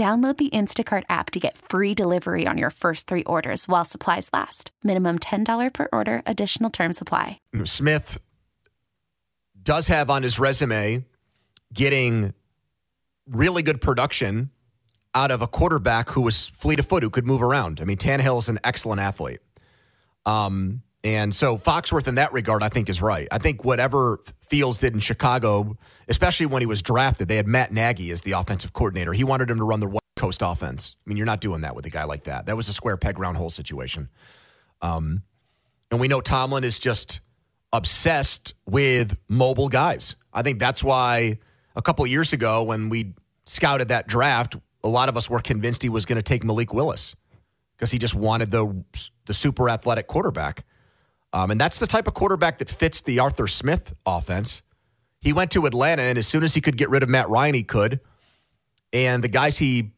Download the Instacart app to get free delivery on your first three orders while supplies last. Minimum $10 per order, additional term supply. Smith does have on his resume getting really good production out of a quarterback who was fleet of foot, who could move around. I mean, Tannehill is an excellent athlete. Um, and so Foxworth, in that regard, I think is right. I think whatever Fields did in Chicago, especially when he was drafted, they had Matt Nagy as the offensive coordinator. He wanted him to run the West Coast offense. I mean, you're not doing that with a guy like that. That was a square peg round hole situation. Um, and we know Tomlin is just obsessed with mobile guys. I think that's why a couple years ago when we scouted that draft, a lot of us were convinced he was going to take Malik Willis because he just wanted the the super athletic quarterback. Um, and that's the type of quarterback that fits the Arthur Smith offense. He went to Atlanta, and as soon as he could get rid of Matt Ryan, he could. And the guys he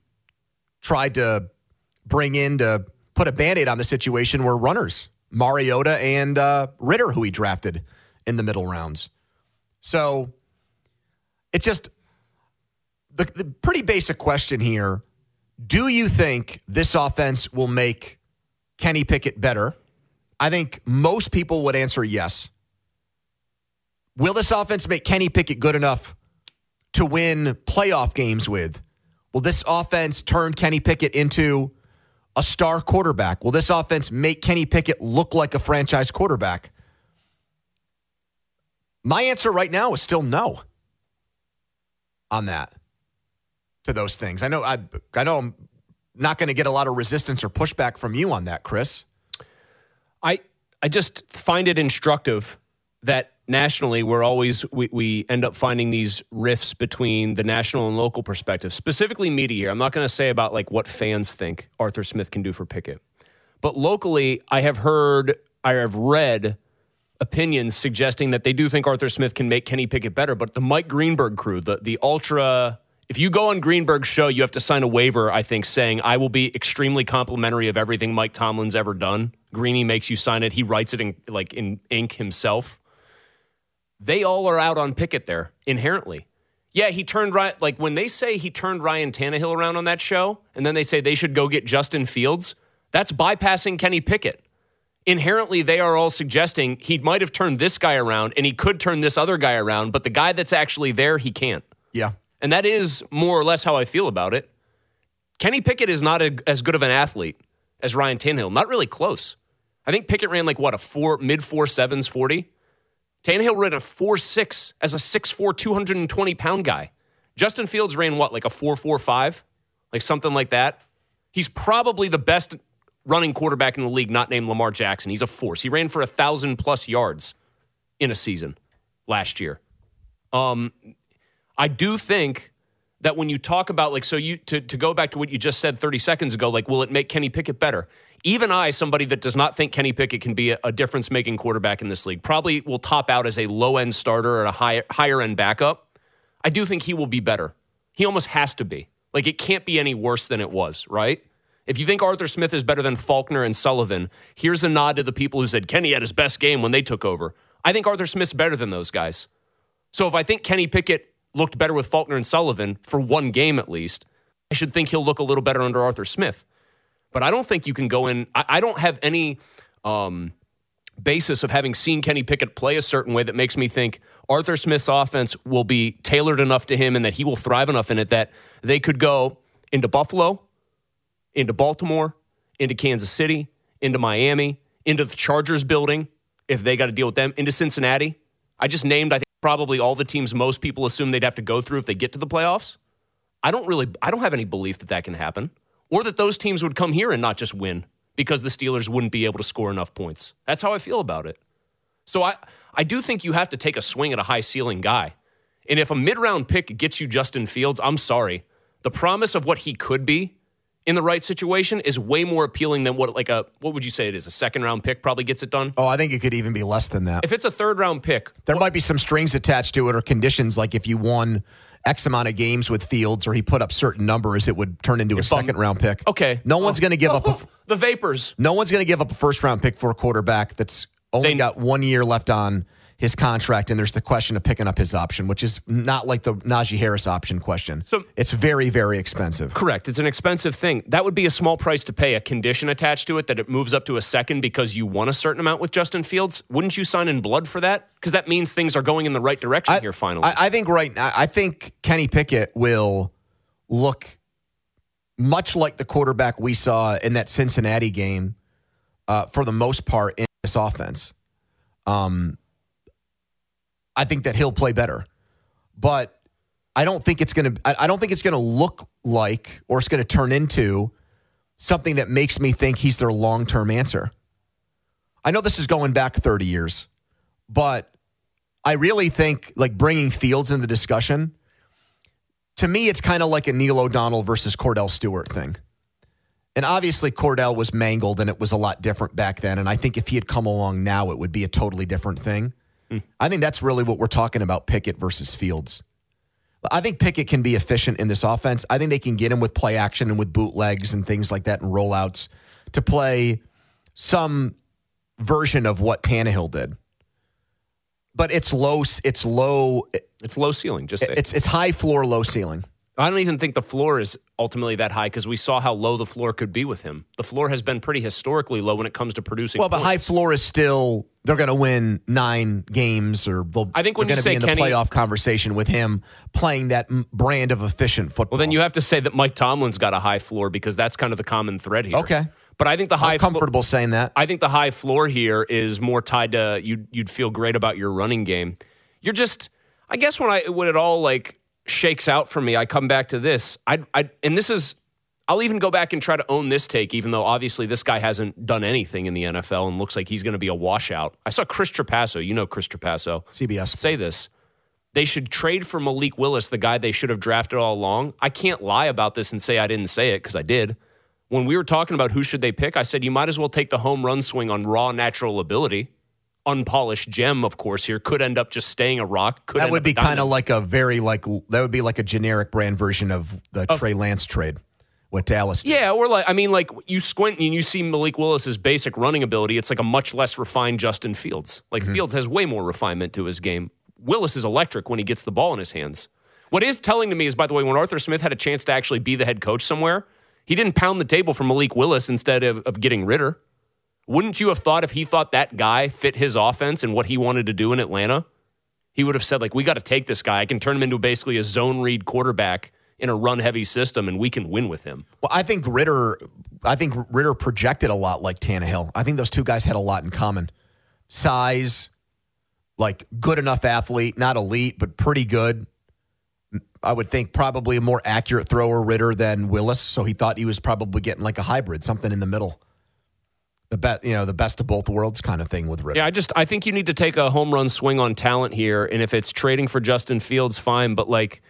tried to bring in to put a band aid on the situation were runners Mariota and uh, Ridder, who he drafted in the middle rounds. So it's just the, the pretty basic question here. Do you think this offense will make Kenny Pickett better? I think most people would answer yes. Will this offense make Kenny Pickett good enough to win playoff games with? Will this offense turn Kenny Pickett into a star quarterback? Will this offense make Kenny Pickett look like a franchise quarterback? My answer right now is still no on that to those things. I know I I know I'm not going to get a lot of resistance or pushback from you on that, Chris. I just find it instructive that nationally we're always we, we end up finding these rifts between the national and local perspective specifically media. Here i'm not going to say about like what fans think arthur smith can do for pickett. But locally i have heard i have read opinions suggesting that they do think arthur smith can make kenny pickett better. But the mike greenberg crew the, the ultra if you go on greenberg's show you have to sign a waiver i think saying i will be extremely complimentary of everything mike tomlin's ever done greeny makes you sign it he writes it in like in ink himself they all are out on Pickett there inherently. Yeah, he turned right. Like when they say he turned Ryan Tannehill around on that show, and then they say they should go get Justin Fields, that's bypassing Kenny Pickett. Inherently, they are all suggesting he might have turned this guy around and he could turn this other guy around, but the guy that's actually there, he can't. Yeah. And that is more or less how I feel about it. Kenny Pickett is not a, as good of an athlete as Ryan Tannehill. Not really close. I think Pickett ran like what, a four, mid four sevens 40? Tannehill ran a 4 6 as a 6'4, 220 pound guy. Justin Fields ran what, like a 4 4 5? Like something like that. He's probably the best running quarterback in the league, not named Lamar Jackson. He's a force. He ran for a thousand plus yards in a season last year. Um, I do think that when you talk about like so you to, to go back to what you just said 30 seconds ago, like will it make Kenny Pickett better? Even I, somebody that does not think Kenny Pickett can be a, difference making quarterback in this league, probably will top out as a low end starter or a high, higher end backup. I do think he will be better. He almost has to be. Like, it can't be any worse than it was, right? If you think Arthur Smith is better than Faulkner and Sullivan, here's a nod to the people who said Kenny had his best game when they took over. I think Arthur Smith's better than those guys. So if I think Kenny Pickett looked better with Faulkner and Sullivan for one game at least, I should think he'll look a little better under Arthur Smith. But I don't think you can go in. I, I don't have any um, basis of having seen Kenny Pickett play a certain way that makes me think Arthur Smith's offense will be tailored enough to him and that he will thrive enough in it that they could go into Buffalo into Baltimore, into Kansas City, into Miami, into the Chargers building, if they got to deal with them, into Cincinnati. I just named, I think, probably all the teams most people assume they'd have to go through if they get to the playoffs. I don't really, I don't have any belief that that can happen or that those teams would come here and not just win because the Steelers wouldn't be able to score enough points. That's how I feel about it. So I, I do think you have to take a swing at a high ceiling guy. And if a mid round pick gets you Justin Fields, I'm sorry. The promise of what he could be in the right situation is way more appealing than what like a what would you say it is a second round pick probably gets it done. Oh, I think it could even be less than that. If it's a third round pick, there might be some strings attached to it or conditions like if you won X amount of games with Fields or he put up certain numbers, it would turn into a second round pick. Okay. No one's going to give oh, up a, the vapors. No one's going to give up a first round pick for a quarterback that's only they, got one year left on his contract, and there's the question of picking up his option, which is not like the Najee Harris option question. So it's very, very expensive. Correct. It's an expensive thing. That would be a small price to pay, a condition attached to it that it moves up to a second because you won a certain amount with Justin Fields. Wouldn't you sign in blood for that? Because that means things are going in the right direction I, here finally. I, I think right now, I think Kenny Pickett will look much like the quarterback we saw in that Cincinnati game uh, for the most part in this offense. Um, I think that he'll play better. But I don't think it's going to I don't think it's going to look like or it's going to turn into something that makes me think he's their long-term answer. I know this is going back 30 years, but I really think like bringing Fields in the discussion to me it's kind of like a Neil O'Donnell versus Kordell Stewart thing. And obviously Kordell was mangled and it was a lot different back then and I think if he had come along now it would be a totally different thing. I think that's really what we're talking about Pickett versus Fields. I think Pickett can be efficient in this offense. I think they can get him with play action and with bootlegs and things like that and rollouts to play some version of what Tannehill did. But it's low. It's low. It's low ceiling. Just say. it's it's high floor, low ceiling. I don't even think the floor is ultimately that high because we saw how low the floor could be with him. The floor has been pretty historically low when it comes to producing. Well, but points. high floor is still they're going to win nine games, or I think when they're going to be in the Kenny, playoff conversation with him playing that brand of efficient football. Well, then you have to say that Mike Tomlin's got a high floor because that's kind of the common thread here. Okay. But I think the high I'm comfortable saying that. I think the high floor here is more tied to you. You'd feel great about your running game. You're just, I guess, when I when it all like shakes out for me, I come back to this. I, I, and this is, I'll even go back and try to own this take, even though obviously this guy hasn't done anything in the NFL and looks like he's going to be a washout. I saw Chris Trapasso, you know Chris Trapasso, CBS, say this. They should trade for Malik Willis, the guy they should have drafted all along. I can't lie about this and say I didn't say it because I did. When we were talking about who should they pick, I said you might as well take the home run swing on raw natural ability unpolished gem, of course, here could end up just staying a rock. Could that would be kind of like a very like that would be like a generic brand version of the of, Trey Lance trade. What Dallas? Did. Yeah, or like I mean, like you squint and you see Malik Willis's basic running ability. It's like a much less refined Justin Fields. Like mm-hmm. Fields has way more refinement to his game. Willis is electric when he gets the ball in his hands. What is telling to me is, by the way, when Arthur Smith had a chance to actually be the head coach somewhere, he didn't pound the table for Malik Willis instead of, of getting Ridder. Wouldn't you have thought if he thought that guy fit his offense and what he wanted to do in Atlanta, he would have said, like, we got to take this guy. I can turn him into basically a zone read quarterback in a run heavy system and we can win with him. Well, I think Ridder I think Ridder projected a lot like Tannehill. I think those two guys had a lot in common. Size, like good enough athlete, not elite, but pretty good. I would think probably a more accurate thrower Ridder than Willis, so he thought he was probably getting like a hybrid, something in the middle the best, you know, the best of both worlds kind of thing with Ridder. Yeah, I just I think you need to take a home run swing on talent here, and if it's trading for Justin Fields, fine. But like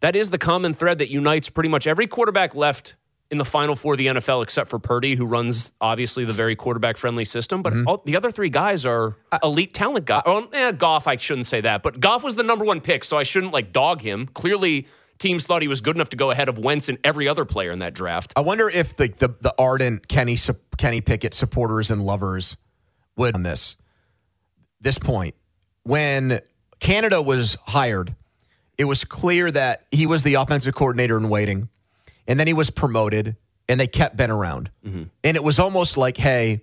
that is the common thread that unites pretty much every quarterback left in the final four of the NFL, except for Purdy, who runs obviously the very quarterback friendly system. But mm-hmm. all, the other three guys are elite talent guys. oh, eh, Goff, I shouldn't say that, but Goff was the number one pick, so I shouldn't like dog him. Clearly teams thought he was good enough to go ahead of Wentz and every other player in that draft. I wonder if the the, the ardent Kenny Kenny Pickett supporters and lovers would on this this point when Canada was hired. It was clear that he was the offensive coordinator in waiting, and then he was promoted, and they kept Ben around. Mm-hmm. And it was almost like, hey,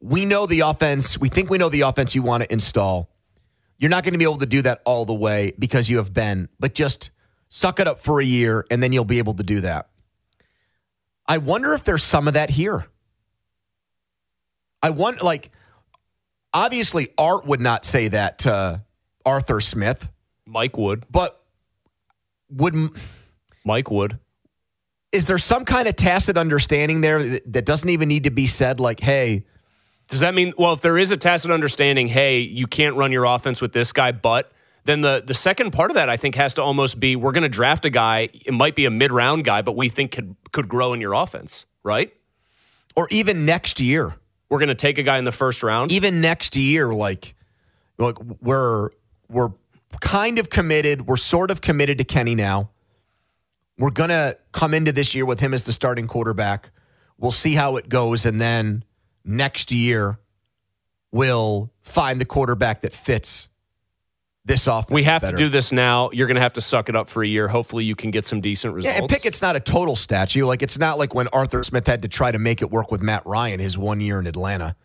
we know the offense. We think we know the offense you want to install. You're not going to be able to do that all the way because you have Ben, but just suck it up for a year, and then you'll be able to do that. I wonder if there's some of that here. I want like obviously Art would not say that to Arthur Smith, Mike would. but would Mike would. is there some kind of tacit understanding there that, that doesn't even need to be said like hey, Does that mean well if there is a tacit understanding, hey, you can't run your offense with this guy, but then the the second part of that I think has to almost be we're going to draft a guy, it might be a mid-round guy, but we think could could grow in your offense, right? or even next year. We're going to take a guy in the first round. even next year, like, like we're we're kind of committed. We're sort of committed to Kenny now. We're gonna come into this year with him as the starting quarterback. We'll see how it goes, and then next year we'll find the quarterback that fits this offense. we have better. to do this now. You're going to have to suck it up for a year. Hopefully you can get some decent results. Yeah, and Pickett's not a total statue. Like it's not like when Arthur Smith had to try to make it work with Matt Ryan his one year in Atlanta.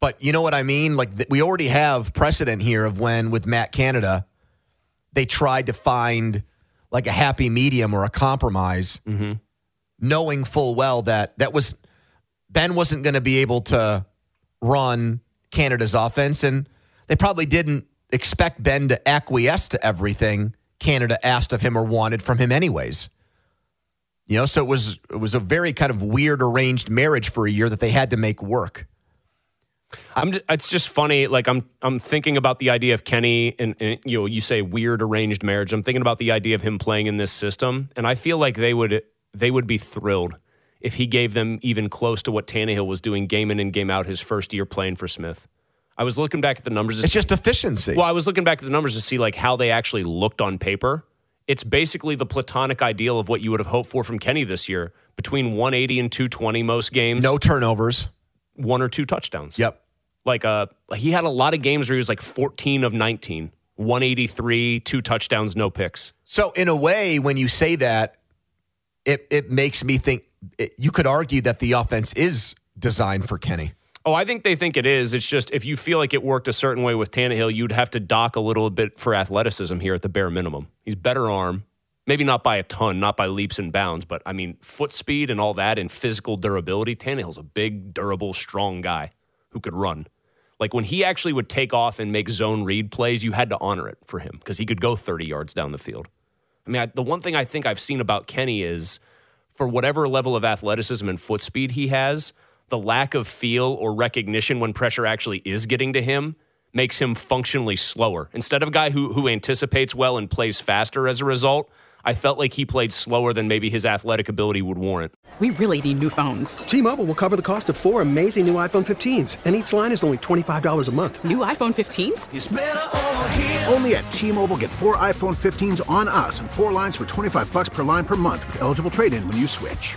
But you know what I mean? Like th- we already have precedent here of when with Matt Canada, they tried to find like a happy medium or a compromise, mm-hmm. knowing full well that that was Ben wasn't going to be able to run Canada's offense, and they probably didn't expect Ben to acquiesce to everything Canada asked of him or wanted from him, anyways. You know, so it was it was a very kind of weird arranged marriage for a year that they had to make work. I'm just, it's just funny. Like I'm I'm thinking about the idea of Kenny and, and you know you say weird arranged marriage. I'm thinking about the idea of him playing in this system, and I feel like they would they would be thrilled if he gave them even close to what Tannehill was doing game in and game out his first year playing for Smith. I was looking back at the numbers. It's see- just efficiency. well, I was looking back at the numbers to see like how they actually looked on paper. It's basically the platonic ideal of what you would have hoped for from Kenny this year, between 180 and 220 most games, no turnovers. one or two touchdowns Yep. like uh he had a lot of games where he was like 14 of 19 183 two touchdowns no picks So in a way, when you say that, it it makes me think it, you could argue that the offense is designed for Kenny. Oh i think they think it is. It's just if you feel like it worked a certain way with Tannehill, you'd have to dock a little bit for athleticism here at the bare minimum. He's better arm maybe not by a ton not by leaps and bounds but i mean foot speed and all that and physical durability Tannehill's a big durable strong guy who could run. Like when he actually would take off and make zone read plays you had to honor it for him because he could go 30 yards down the field. I mean, I, the one thing I think I've seen about Kenny is for whatever level of athleticism and foot speed he has, the lack of feel or recognition when pressure actually is getting to him makes him functionally slower. Instead of a guy who, who anticipates well and plays faster as a result, I felt like he played slower than maybe his athletic ability would warrant. We really need new phones. T-Mobile will cover the cost of four amazing new iPhone 15s, and each line is only $25 a month. New iPhone 15s? Only at T-Mobile get four iPhone 15s on us and four lines for 25 bucks per line per month with eligible trade-in when you switch.